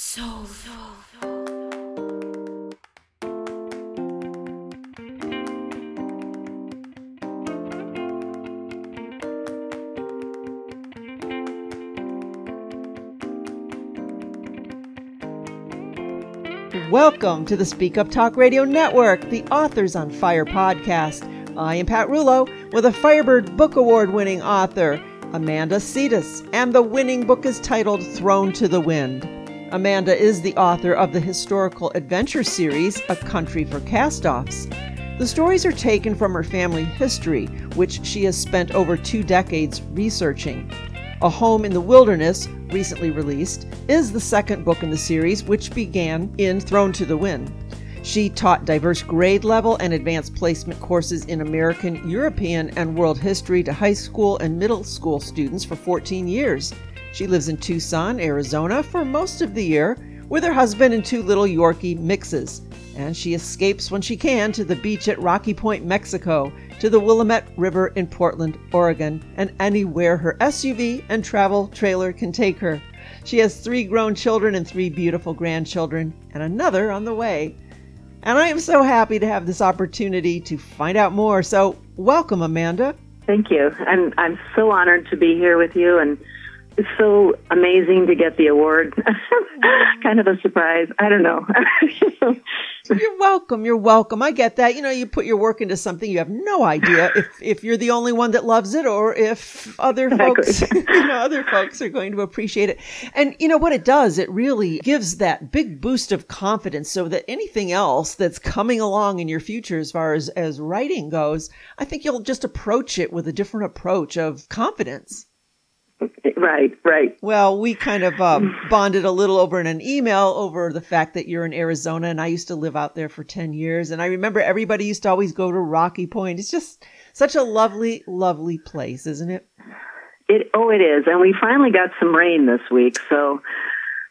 Soul. Welcome to the Speak Up Talk Radio Network, the Authors on Fire podcast. I am Pat Rullo with a Firebird Book Award winning author, Amanda Cetas, and the winning book is titled Thrown to the Wind. Amanda is the author of the historical adventure series, A Country for Castoffs. The stories are taken from her family history, which she has spent over two decades researching. A Home in the Wilderness, recently released, is the second book in the series, which began in Thrown to the Wind. She taught diverse grade level and advanced placement courses in American, European, and world history to high school and middle school students for 14 years. She lives in Tucson, Arizona for most of the year with her husband and two little Yorkie mixes. And she escapes when she can to the beach at Rocky Point, Mexico, to the Willamette River in Portland, Oregon, and anywhere her SUV and travel trailer can take her. She has three grown children and three beautiful grandchildren, and another on the way. And I am so happy to have this opportunity to find out more. So, welcome, Amanda. Thank you. I'm I'm so honored to be here with you and so amazing to get the award. kind of a surprise. I don't know. you're welcome. You're welcome. I get that. You know, you put your work into something, you have no idea if, if you're the only one that loves it or if other folks, you know, other folks are going to appreciate it. And you know what it does? It really gives that big boost of confidence so that anything else that's coming along in your future as far as, as writing goes, I think you'll just approach it with a different approach of confidence. Right, right. Well, we kind of uh, bonded a little over in an email over the fact that you're in Arizona, and I used to live out there for 10 years. And I remember everybody used to always go to Rocky Point. It's just such a lovely, lovely place, isn't it? It Oh, it is. And we finally got some rain this week, so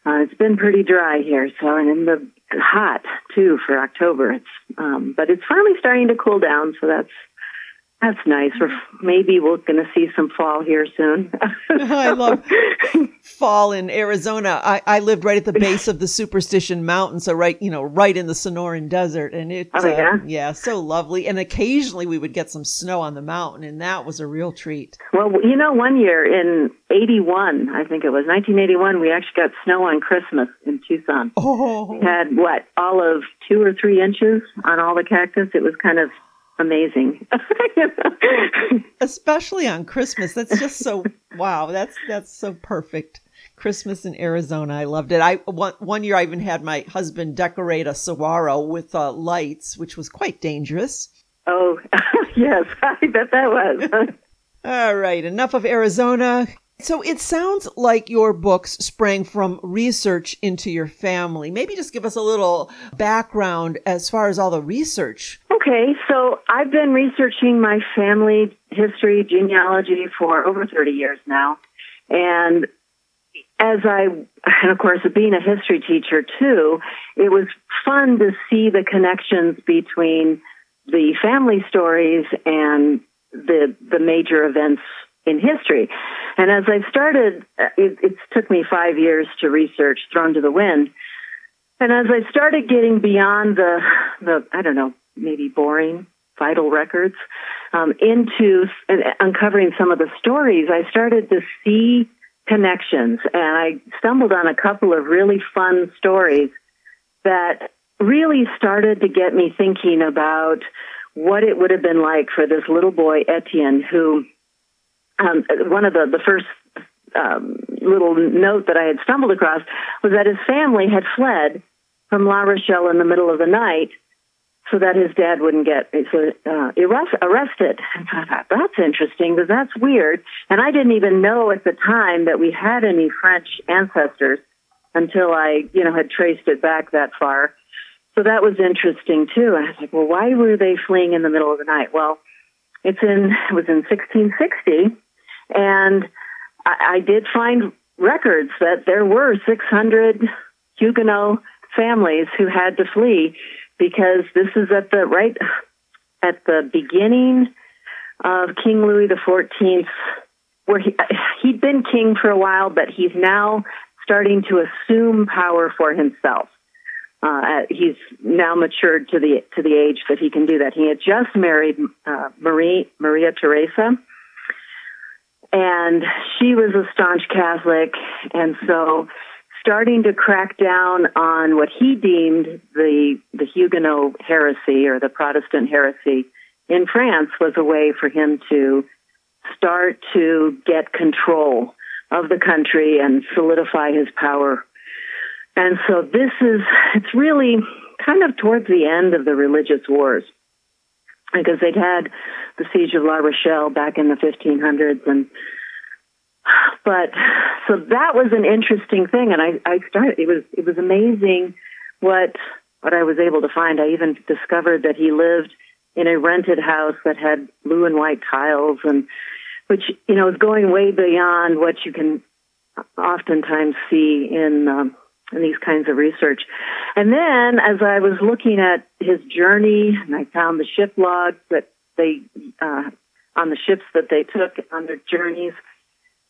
uh, it's been pretty dry here. So, and in the hot too for October. It's, um, but it's finally starting to cool down, so that's that's nice. Or maybe we're going to see some fall here soon. I love fall in Arizona. I, I lived right at the base of the Superstition Mountain, so right, you know, right in the Sonoran Desert, and it, oh, yeah? Uh, yeah, so lovely. And occasionally we would get some snow on the mountain, and that was a real treat. Well, you know, one year in '81, I think it was 1981, we actually got snow on Christmas in Tucson. Oh, we had what all of two or three inches on all the cactus. It was kind of amazing. Especially on Christmas. That's just so wow. That's that's so perfect. Christmas in Arizona. I loved it. I one, one year I even had my husband decorate a saguaro with uh, lights, which was quite dangerous. Oh, yes, I bet that was. All right, enough of Arizona. So it sounds like your books sprang from research into your family. Maybe just give us a little background as far as all the research. Okay, so I've been researching my family history, genealogy for over 30 years now. And as I, and of course, being a history teacher too, it was fun to see the connections between the family stories and the the major events in history. And as I started, uh, it, it took me five years to research Thrown to the Wind. And as I started getting beyond the, the I don't know, maybe boring vital records, um, into uncovering some of the stories, I started to see connections. And I stumbled on a couple of really fun stories that really started to get me thinking about what it would have been like for this little boy, Etienne, who um, one of the, the first um, little note that I had stumbled across was that his family had fled from La Rochelle in the middle of the night so that his dad wouldn't get uh, arrested. And I thought, that's interesting because that's weird. And I didn't even know at the time that we had any French ancestors until I, you know, had traced it back that far. So that was interesting too. And I was like, well, why were they fleeing in the middle of the night? Well, it's in, it was in 1660 and I, I did find records that there were 600 Huguenot families who had to flee because this is at the right at the beginning of King Louis XIV, where he he'd been king for a while, but he's now starting to assume power for himself. Uh, he's now matured to the to the age that he can do that. He had just married uh, Marie Maria Theresa, and she was a staunch Catholic, and so starting to crack down on what he deemed the the Huguenot heresy or the Protestant heresy in France was a way for him to start to get control of the country and solidify his power. And so this is it's really kind of towards the end of the religious wars because they'd had the siege of La Rochelle back in the 1500s and but so that was an interesting thing and I I started it was it was amazing what what I was able to find. I even discovered that he lived in a rented house that had blue and white tiles and which you know is going way beyond what you can oftentimes see in um, in these kinds of research. And then as I was looking at his journey and I found the ship logs that they uh, on the ships that they took on their journeys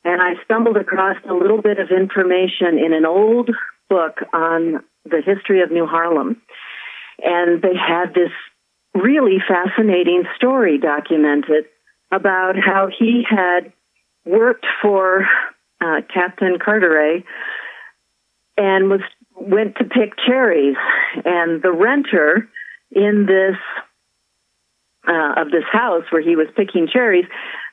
and I stumbled across a little bit of information in an old book on the history of New Harlem. And they had this really fascinating story documented about how he had worked for uh, Captain Carteret and was went to pick cherries, and the renter in this uh, of this house where he was picking cherries,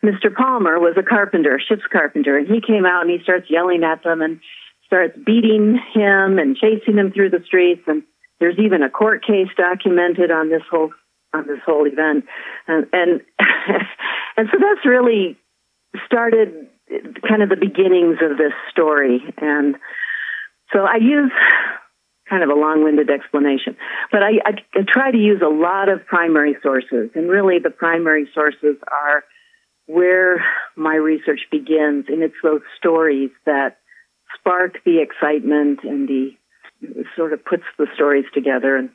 Mr. Palmer was a carpenter, ship's carpenter, and he came out and he starts yelling at them and starts beating him and chasing him through the streets and there's even a court case documented on this whole on this whole event, and and, and so that's really started kind of the beginnings of this story. And so I use kind of a long-winded explanation, but I, I, I try to use a lot of primary sources, and really the primary sources are where my research begins, and it's those stories that spark the excitement and the sort of puts the stories together and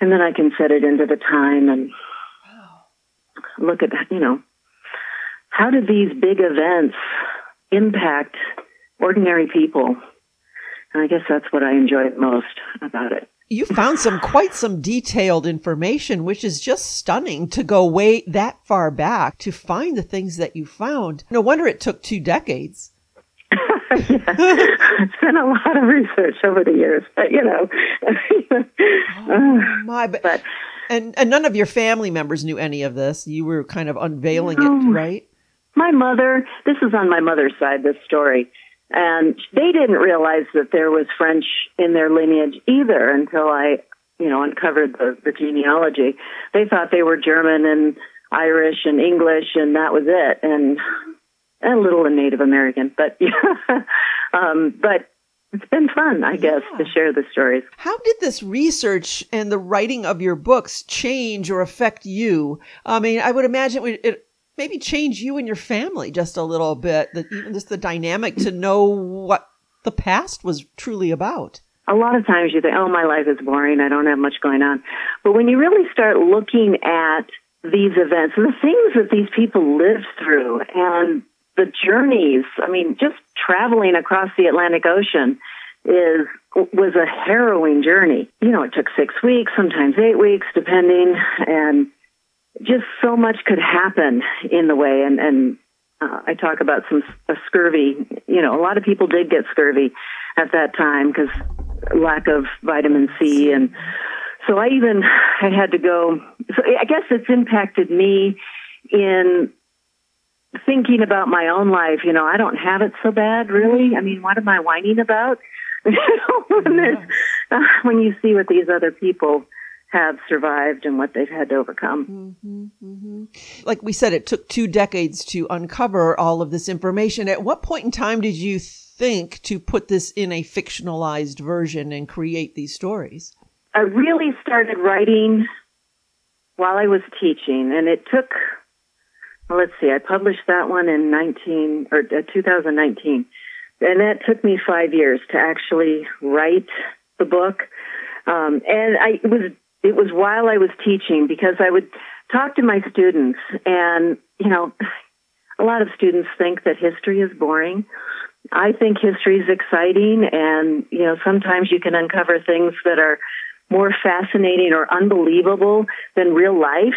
and then I can set it into the time and look at you know how did these big events impact ordinary people and I guess that's what I enjoy most about it. You found some quite some detailed information, which is just stunning to go way that far back to find the things that you found. No wonder it took two decades. it's been a lot of research over the years, but you know. oh, my, but, but, and and none of your family members knew any of this. You were kind of unveiling no, it, right? My mother. This is on my mother's side. This story, and they didn't realize that there was French in their lineage either until I, you know, uncovered the, the genealogy. They thought they were German and Irish and English, and that was it. And a little in Native American, but yeah, um, but it's been fun, I guess, yeah. to share the stories. How did this research and the writing of your books change or affect you? I mean, I would imagine it, it maybe change you and your family just a little bit. Even just the dynamic to know what the past was truly about. A lot of times you think, "Oh, my life is boring. I don't have much going on," but when you really start looking at these events and the things that these people lived through and the journeys, I mean, just traveling across the Atlantic Ocean is was a harrowing journey. You know, it took 6 weeks, sometimes 8 weeks depending and just so much could happen in the way and and uh, I talk about some a scurvy. You know, a lot of people did get scurvy at that time because lack of vitamin C, and so I even I had to go. So I guess it's impacted me in thinking about my own life, you know, I don't have it so bad, really. I mean, what am I whining about? when, uh, when you see what these other people have survived and what they've had to overcome. Mm-hmm, mm-hmm. Like we said, it took two decades to uncover all of this information. At what point in time did you think to put this in a fictionalized version and create these stories? I really started writing while I was teaching, and it took well, let's see, I published that one in 19 or uh, 2019. And that took me five years to actually write the book. Um, and I was it was while I was teaching because I would talk to my students, and you know, a lot of students think that history is boring, I think history is exciting, and you know sometimes you can uncover things that are more fascinating or unbelievable than real life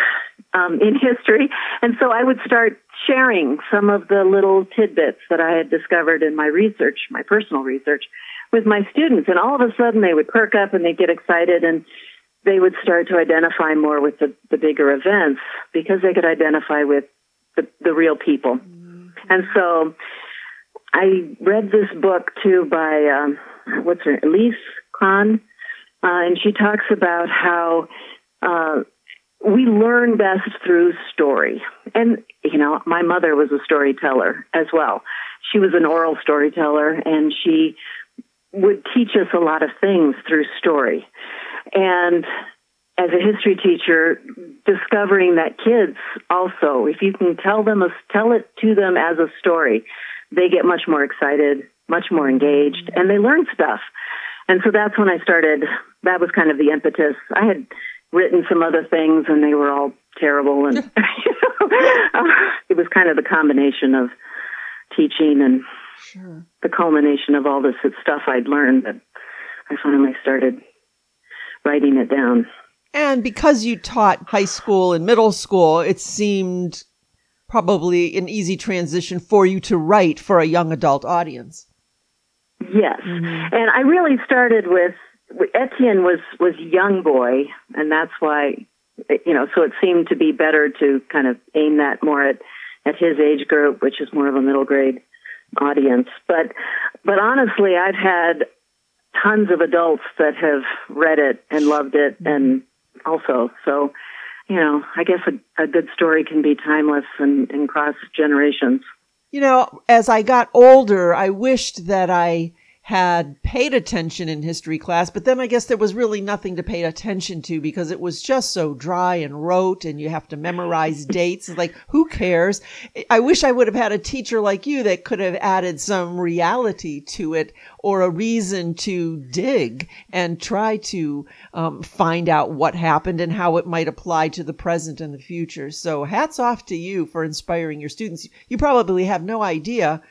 um, in history. And so I would start sharing some of the little tidbits that I had discovered in my research, my personal research, with my students. And all of a sudden they would perk up and they'd get excited and they would start to identify more with the, the bigger events because they could identify with the, the real people. Mm-hmm. And so I read this book too by, um, what's her, Lisa Cron, uh, and she talks about how, uh, we learn best through story. And, you know, my mother was a storyteller as well. She was an oral storyteller and she would teach us a lot of things through story. And as a history teacher, discovering that kids also, if you can tell them, a, tell it to them as a story, they get much more excited, much more engaged, and they learn stuff. And so that's when I started, that was kind of the impetus. I had written some other things and they were all terrible and you know, it was kind of the combination of teaching and sure. the culmination of all this stuff I'd learned that I finally started writing it down. And because you taught high school and middle school, it seemed probably an easy transition for you to write for a young adult audience. Yes. Mm-hmm. And I really started with Etienne was was young boy and that's why you know so it seemed to be better to kind of aim that more at at his age group which is more of a middle grade audience but but honestly I've had tons of adults that have read it and loved it and also. So, you know, I guess a, a good story can be timeless and, and cross generations. You know, as I got older, I wished that I had paid attention in history class, but then I guess there was really nothing to pay attention to because it was just so dry and rote and you have to memorize dates. It's like, who cares? I wish I would have had a teacher like you that could have added some reality to it or a reason to dig and try to um, find out what happened and how it might apply to the present and the future. So hats off to you for inspiring your students. You probably have no idea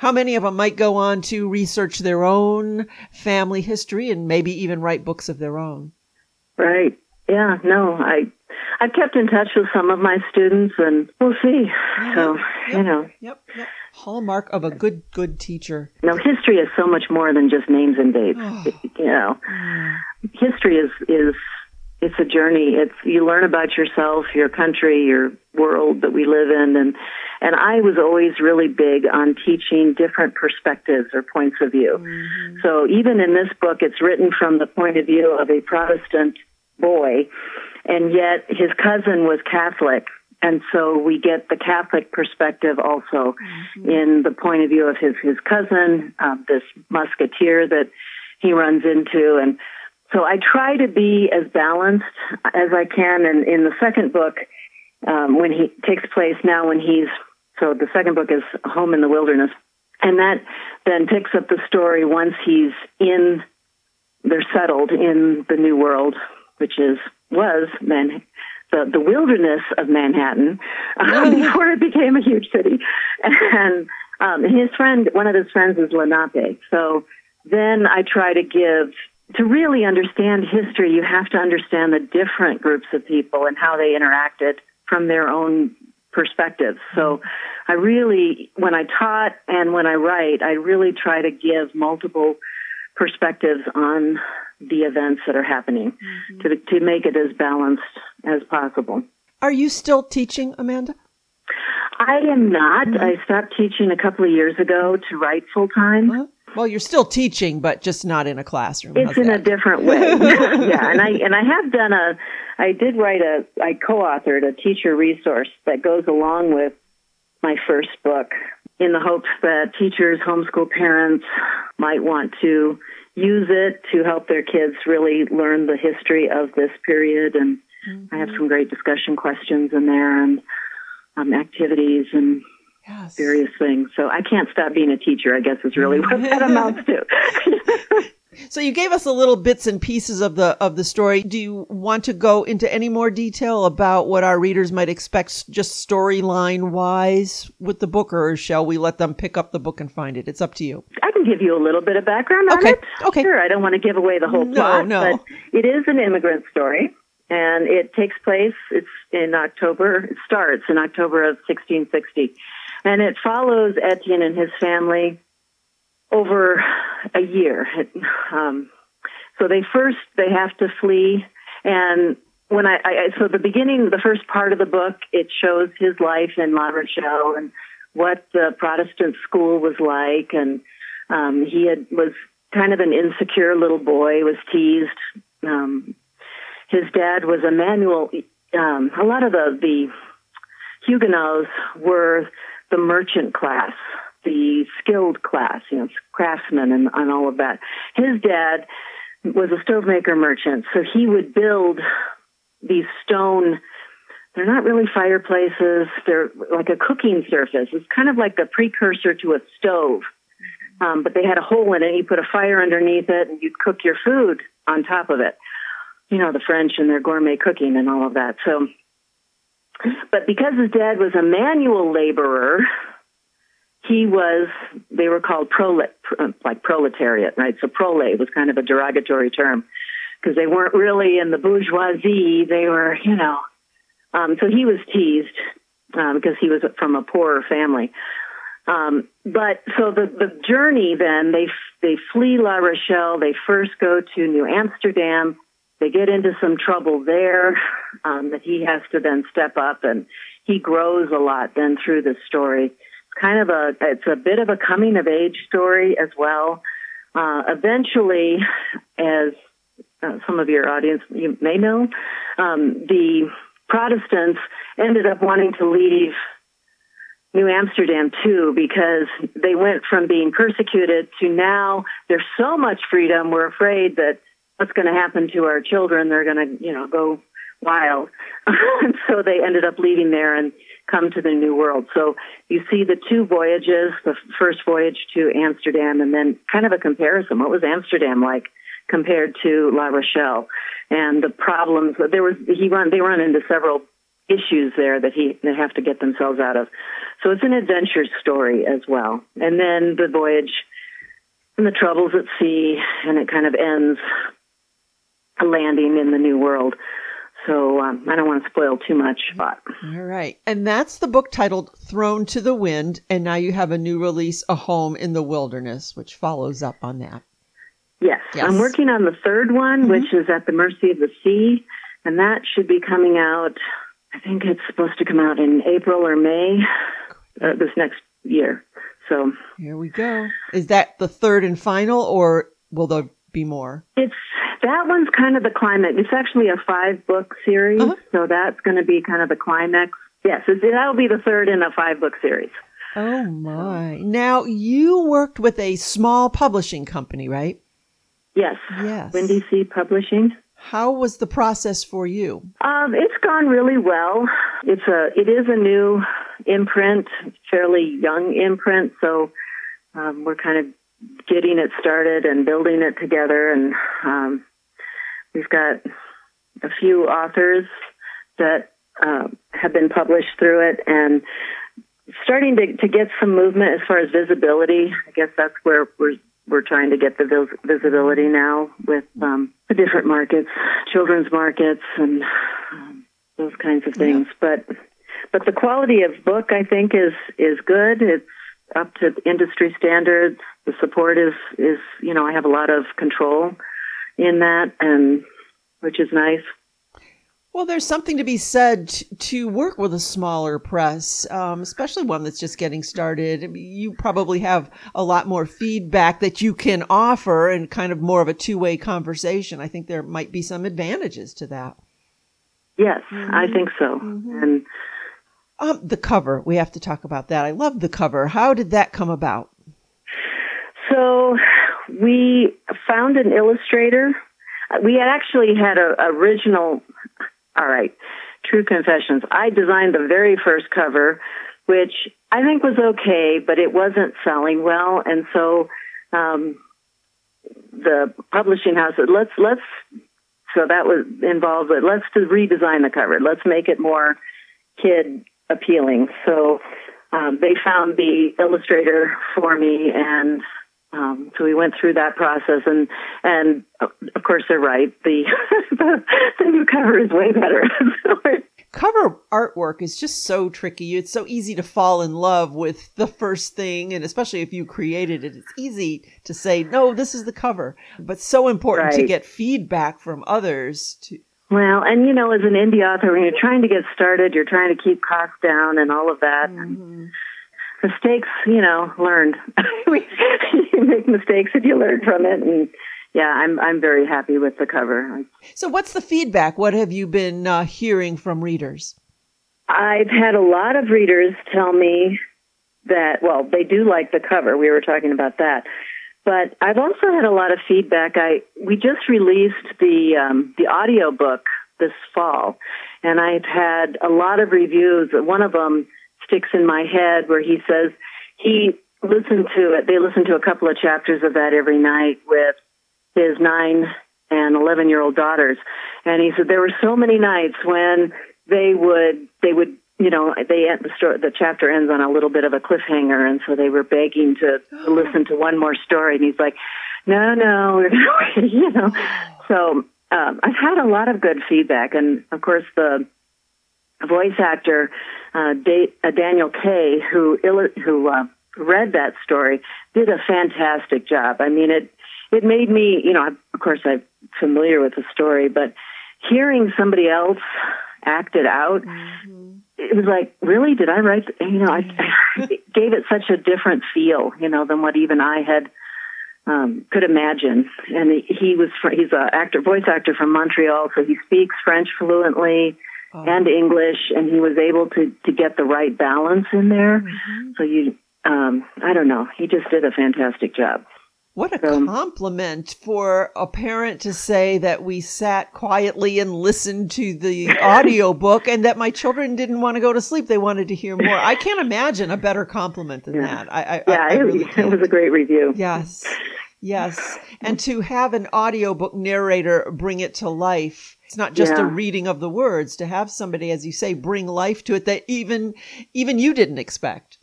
how many of them might go on to research their own family history and maybe even write books of their own? Right. Yeah, no, I I've kept in touch with some of my students and we'll see. Yeah. So, yep. you know. Yep, yep. Hallmark of a good good teacher. No, history is so much more than just names and dates. Oh. you know. History is is it's a journey. It's you learn about yourself, your country, your world that we live in and and I was always really big on teaching different perspectives or points of view. Mm-hmm. So even in this book, it's written from the point of view of a Protestant boy, and yet his cousin was Catholic. And so we get the Catholic perspective also mm-hmm. in the point of view of his, his cousin, uh, this musketeer that he runs into. And so I try to be as balanced as I can. And in the second book, um, when he takes place now when he's so the second book is Home in the Wilderness. And that then picks up the story once he's in, they're settled in the new world, which is, was then the, the wilderness of Manhattan um, before it became a huge city. And um, his friend, one of his friends is Lenape. So then I try to give, to really understand history, you have to understand the different groups of people and how they interacted from their own perspectives. So I really, when I taught and when I write, I really try to give multiple perspectives on the events that are happening mm-hmm. to, to make it as balanced as possible. Are you still teaching, Amanda? I am not. Mm-hmm. I stopped teaching a couple of years ago to write full time. Uh-huh. Well, you're still teaching, but just not in a classroom. It's in that? a different way. yeah, and I and I have done a. I did write a. I co-authored a teacher resource that goes along with my first book, in the hopes that teachers, homeschool parents might want to use it to help their kids really learn the history of this period. And mm-hmm. I have mm-hmm. some great discussion questions in there and um, activities and yes. various things. So I can't stop being a teacher, I guess is really what that amounts to. So you gave us a little bits and pieces of the of the story. Do you want to go into any more detail about what our readers might expect just storyline wise with the book or shall we let them pick up the book and find it? It's up to you. I can give you a little bit of background on Okay. it. Okay. Sure, I don't want to give away the whole No, plot, no. but it is an immigrant story and it takes place it's in October, it starts in October of 1660. And it follows Etienne and his family over a year. Um, so they first they have to flee, and when I, I so the beginning, the first part of the book, it shows his life in La Rochelle and what the Protestant school was like, and um, he had was kind of an insecure little boy, was teased. Um, his dad was a manual. Um, a lot of the the Huguenots were the merchant class, the skilled class, you know, craftsmen and, and all of that. His dad was a stove maker merchant, so he would build these stone. They're not really fireplaces. They're like a cooking surface. It's kind of like a precursor to a stove. Um, but they had a hole in it. You put a fire underneath it, and you'd cook your food on top of it. You know the French and their gourmet cooking and all of that. So, but because his dad was a manual laborer, he was. They were called prolet, like proletariat, right? So prole was kind of a derogatory term because they weren't really in the bourgeoisie. They were, you know. Um, so he was teased um, because he was from a poorer family. Um, but so the the journey then they they flee La Rochelle. They first go to New Amsterdam. They get into some trouble there um, that he has to then step up, and he grows a lot then through this story. Kind of a it's a bit of a coming of age story as well. Uh, eventually, as uh, some of your audience you may know, um, the Protestants ended up wanting to leave New Amsterdam too because they went from being persecuted to now there's so much freedom. We're afraid that what's going to happen to our children? They're going to, you know, go wild. and so they ended up leaving there and come to the New World. So you see the two voyages, the first voyage to Amsterdam and then kind of a comparison. What was Amsterdam like compared to La Rochelle? And the problems there was he run they run into several issues there that he they have to get themselves out of. So it's an adventure story as well. And then the voyage and the troubles at sea, and it kind of ends landing in the new world. So um, I don't want to spoil too much, but All right. And that's the book titled Thrown to the Wind. And now you have a new release, A Home in the Wilderness, which follows up on that. yes, Yes. I'm working on the third one, which is at the mercy of the sea, and that should be coming out. I think it's supposed to come out in April or May uh, this next year. So Here we go. Is that the third and final, or will there be more? It's that one's kind of the climax. It's actually a five book series, Uh-huh. so that's going to be kind of the climax. Yes, it's, that'll be the third in a five book series. Oh my. Now, you worked with a small publishing company, right? Yes. Yes. Windy Sea Publishing. How was the process for you? Um, it's gone really well. It's a it is a new imprint, fairly young imprint, so um, we're kind of getting it started and building it together, and um, we've got a few authors that uh, have been published through it, and starting to, to get some movement as far as visibility. I guess that's where we're we're trying to get the vis- visibility now with um, the different markets, children's markets, and um, those kinds of things. But but the quality of book, I think, is is good. It's up to industry standards. The support is is you know I have a lot of control in that, and which is nice. Well, there's something to be said to work with a smaller press, um, especially one that's just getting started. You probably have a lot more feedback that you can offer and kind of more of a two way conversation. I think there might be some advantages to that. Yes, I think so. And Um, the cover, we have to talk about that. I love the cover. How did that come about? So we found an illustrator. Uh, We had actually had a original. All right, true confessions. I designed the very first cover, which I think was okay, but it wasn't selling well, and so um, the publishing house said, let's let's. So that was involved with let's redesign the cover. Let's make it more kid appealing. So um, they found the illustrator for me, and um, so we went through that process. And and of course they're right. The the, the new cover is way better. cover artwork is just so tricky. It's so easy to fall in love with the first thing, and especially if you created it, it's easy to say, no, this is the cover. But so important right. to get feedback from others. To... Well, and you know, as an indie author, when you're trying to get started, you're trying to keep costs down and all of that. Mm-hmm. Mistakes, you know, learned. you make mistakes and you learn from it, and yeah, I'm I'm very happy with the cover. So, what's the feedback? What have you been uh, hearing from readers? I've had a lot of readers tell me that well, they do like the cover. We were talking about that, but I've also had a lot of feedback. I we just released the um, the audio book this fall, and I've had a lot of reviews. One of them sticks in my head where he says he listened to it. They listened to a couple of chapters of that every night with his nine and 11 year old daughters. And he said there were so many nights when they would, they would, you know, they end the story, the chapter ends on a little bit of a cliffhanger, and so they were begging to, to listen to one more story. And he's like, "No, no, you know." So um, I've had a lot of good feedback, and of course the voice actor uh, da- uh, Daniel Kay, who who uh, read that story, did a fantastic job. I mean, it it made me, you know, of course I'm familiar with the story, but hearing somebody else act it out, mm-hmm. it was like, really? Did I write? You know, I, I gave it such a different feel, you know, than what even I had um, could imagine. And he was he's a actor, voice actor from Montreal, so he speaks French fluently oh. and English, and he was able to to get the right balance in there. Mm-hmm. So you, um, I don't know, he just did a fantastic job. What a um, compliment for a parent to say that we sat quietly and listened to the audiobook and that my children didn't want to go to sleep. They wanted to hear more. I can't imagine a better compliment than yeah. that. I, I, yeah, I, it, really it was a great review. Yes. Yes. And to have an audiobook narrator bring it to life. It's not just yeah. a reading of the words, to have somebody, as you say, bring life to it that even even you didn't expect.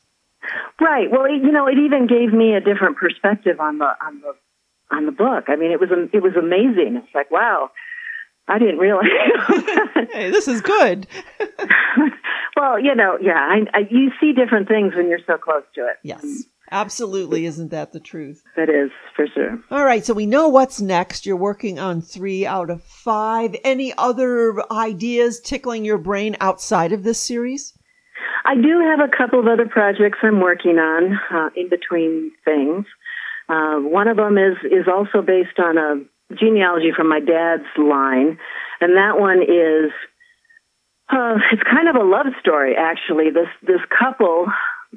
Right. Well, you know, it even gave me a different perspective on the on the on the book. I mean, it was it was amazing. It's like, wow, I didn't realize. hey, this is good. well, you know, yeah, I, I, you see different things when you're so close to it. Yes. Absolutely, isn't that the truth? That is, for sure. All right, so we know what's next. You're working on three out of five. Any other ideas tickling your brain outside of this series? I do have a couple of other projects I'm working on uh, in between things. Uh, one of them is is also based on a genealogy from my dad's line, and that one is uh, it's kind of a love story actually. This this couple,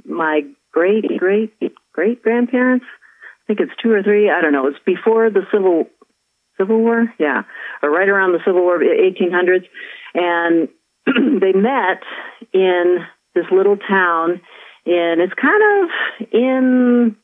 my great great great grandparents, I think it's two or three. I don't know. It's before the civil Civil War, yeah, or right around the Civil War, 1800s, and they met in this little town and it's kind of in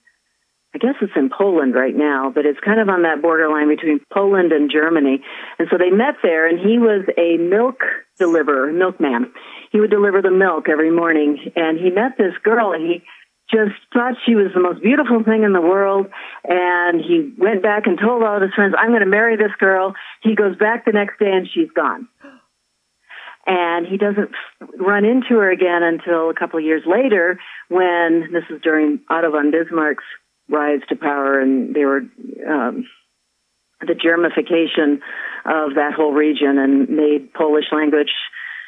I guess it's in Poland right now, but it's kind of on that borderline between Poland and Germany. And so they met there and he was a milk deliverer, milkman. He would deliver the milk every morning and he met this girl and he just thought she was the most beautiful thing in the world. And he went back and told all of his friends, I'm going to marry this girl. He goes back the next day and she's gone and he doesn't run into her again until a couple of years later when this is during Otto von Bismarck's rise to power and they were um, the Germification of that whole region and made Polish language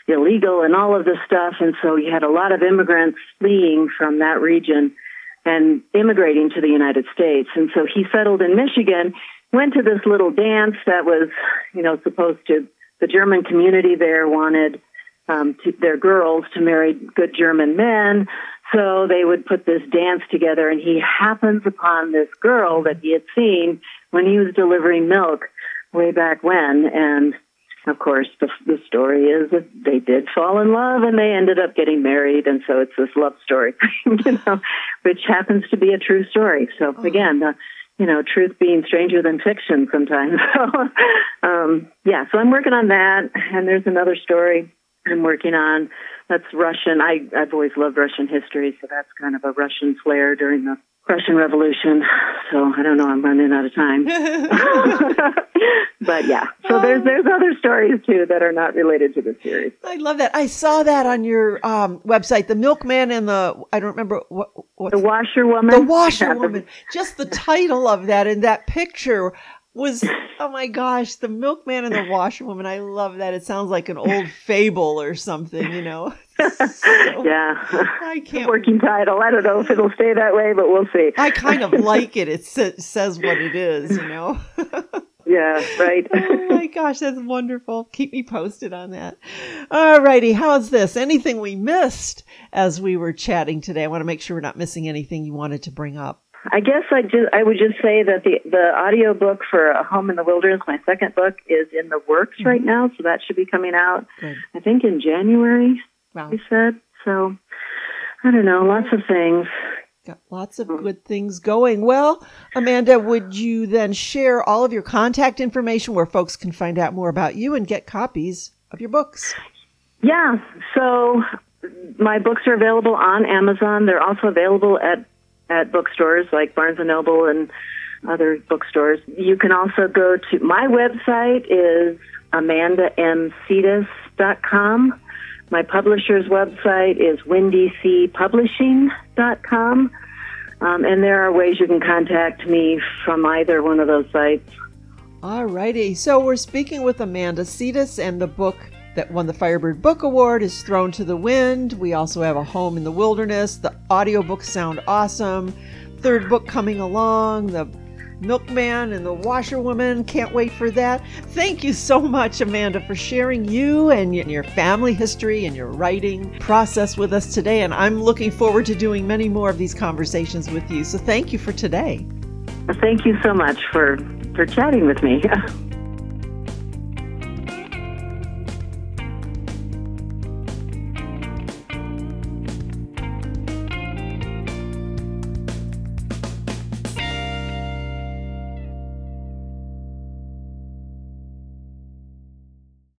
illegal and all of this stuff. And so you had a lot of immigrants fleeing from that region and immigrating to the United States. And so he settled in Michigan, went to this little dance that was, you know, supposed to the German community there wanted um, to, their girls to marry good German men. So they would put this dance together, and he happens upon this girl that he had seen when he was delivering milk way back when. And of course, the, the story is that they did fall in love and they ended up getting married. And so it's this love story, you know, which happens to be a true story. So oh. again, the, you know, truth being stranger than fiction sometimes. So, um, yeah, so I'm working on that. And there's another story I'm working on that's Russian. I, I've always loved Russian history, so that's kind of a Russian flair during the Russian Revolution. So I don't know. I'm running out of time. but yeah, so there's there's other stories too that are not related to the series. I love that. I saw that on your um, website. The milkman and the I don't remember what the washerwoman. The washerwoman. Just the title of that and that picture was oh my gosh, the milkman and the washerwoman. I love that. It sounds like an old fable or something, you know. So, yeah, I can't. Working title. I don't know if it'll stay that way, but we'll see. I kind of like it. It says what it is, you know. yeah, right. oh my gosh, that's wonderful. Keep me posted on that. All righty, how's this? Anything we missed as we were chatting today? I want to make sure we're not missing anything you wanted to bring up. I guess I just I would just say that the the audio book for A Home in the Wilderness, my second book, is in the works mm-hmm. right now, so that should be coming out. Good. I think in January. Wow. You said so. I don't know, lots of things. Got lots of good things going. Well, Amanda, would you then share all of your contact information where folks can find out more about you and get copies of your books? Yeah. So my books are available on Amazon. They're also available at at bookstores like Barnes and Noble and other bookstores. You can also go to my website is amandamcetas.com. My publisher's website is windycpublishing.com. Um, and there are ways you can contact me from either one of those sites. All righty. So we're speaking with Amanda Cetas, and the book that won the Firebird Book Award is Thrown to the Wind. We also have A Home in the Wilderness. The audiobooks sound awesome. Third book coming along, The Milkman and the Washerwoman. Can't wait for that. Thank you so much, Amanda, for sharing you and your family history and your writing process with us today. And I'm looking forward to doing many more of these conversations with you. So thank you for today. Thank you so much for, for chatting with me.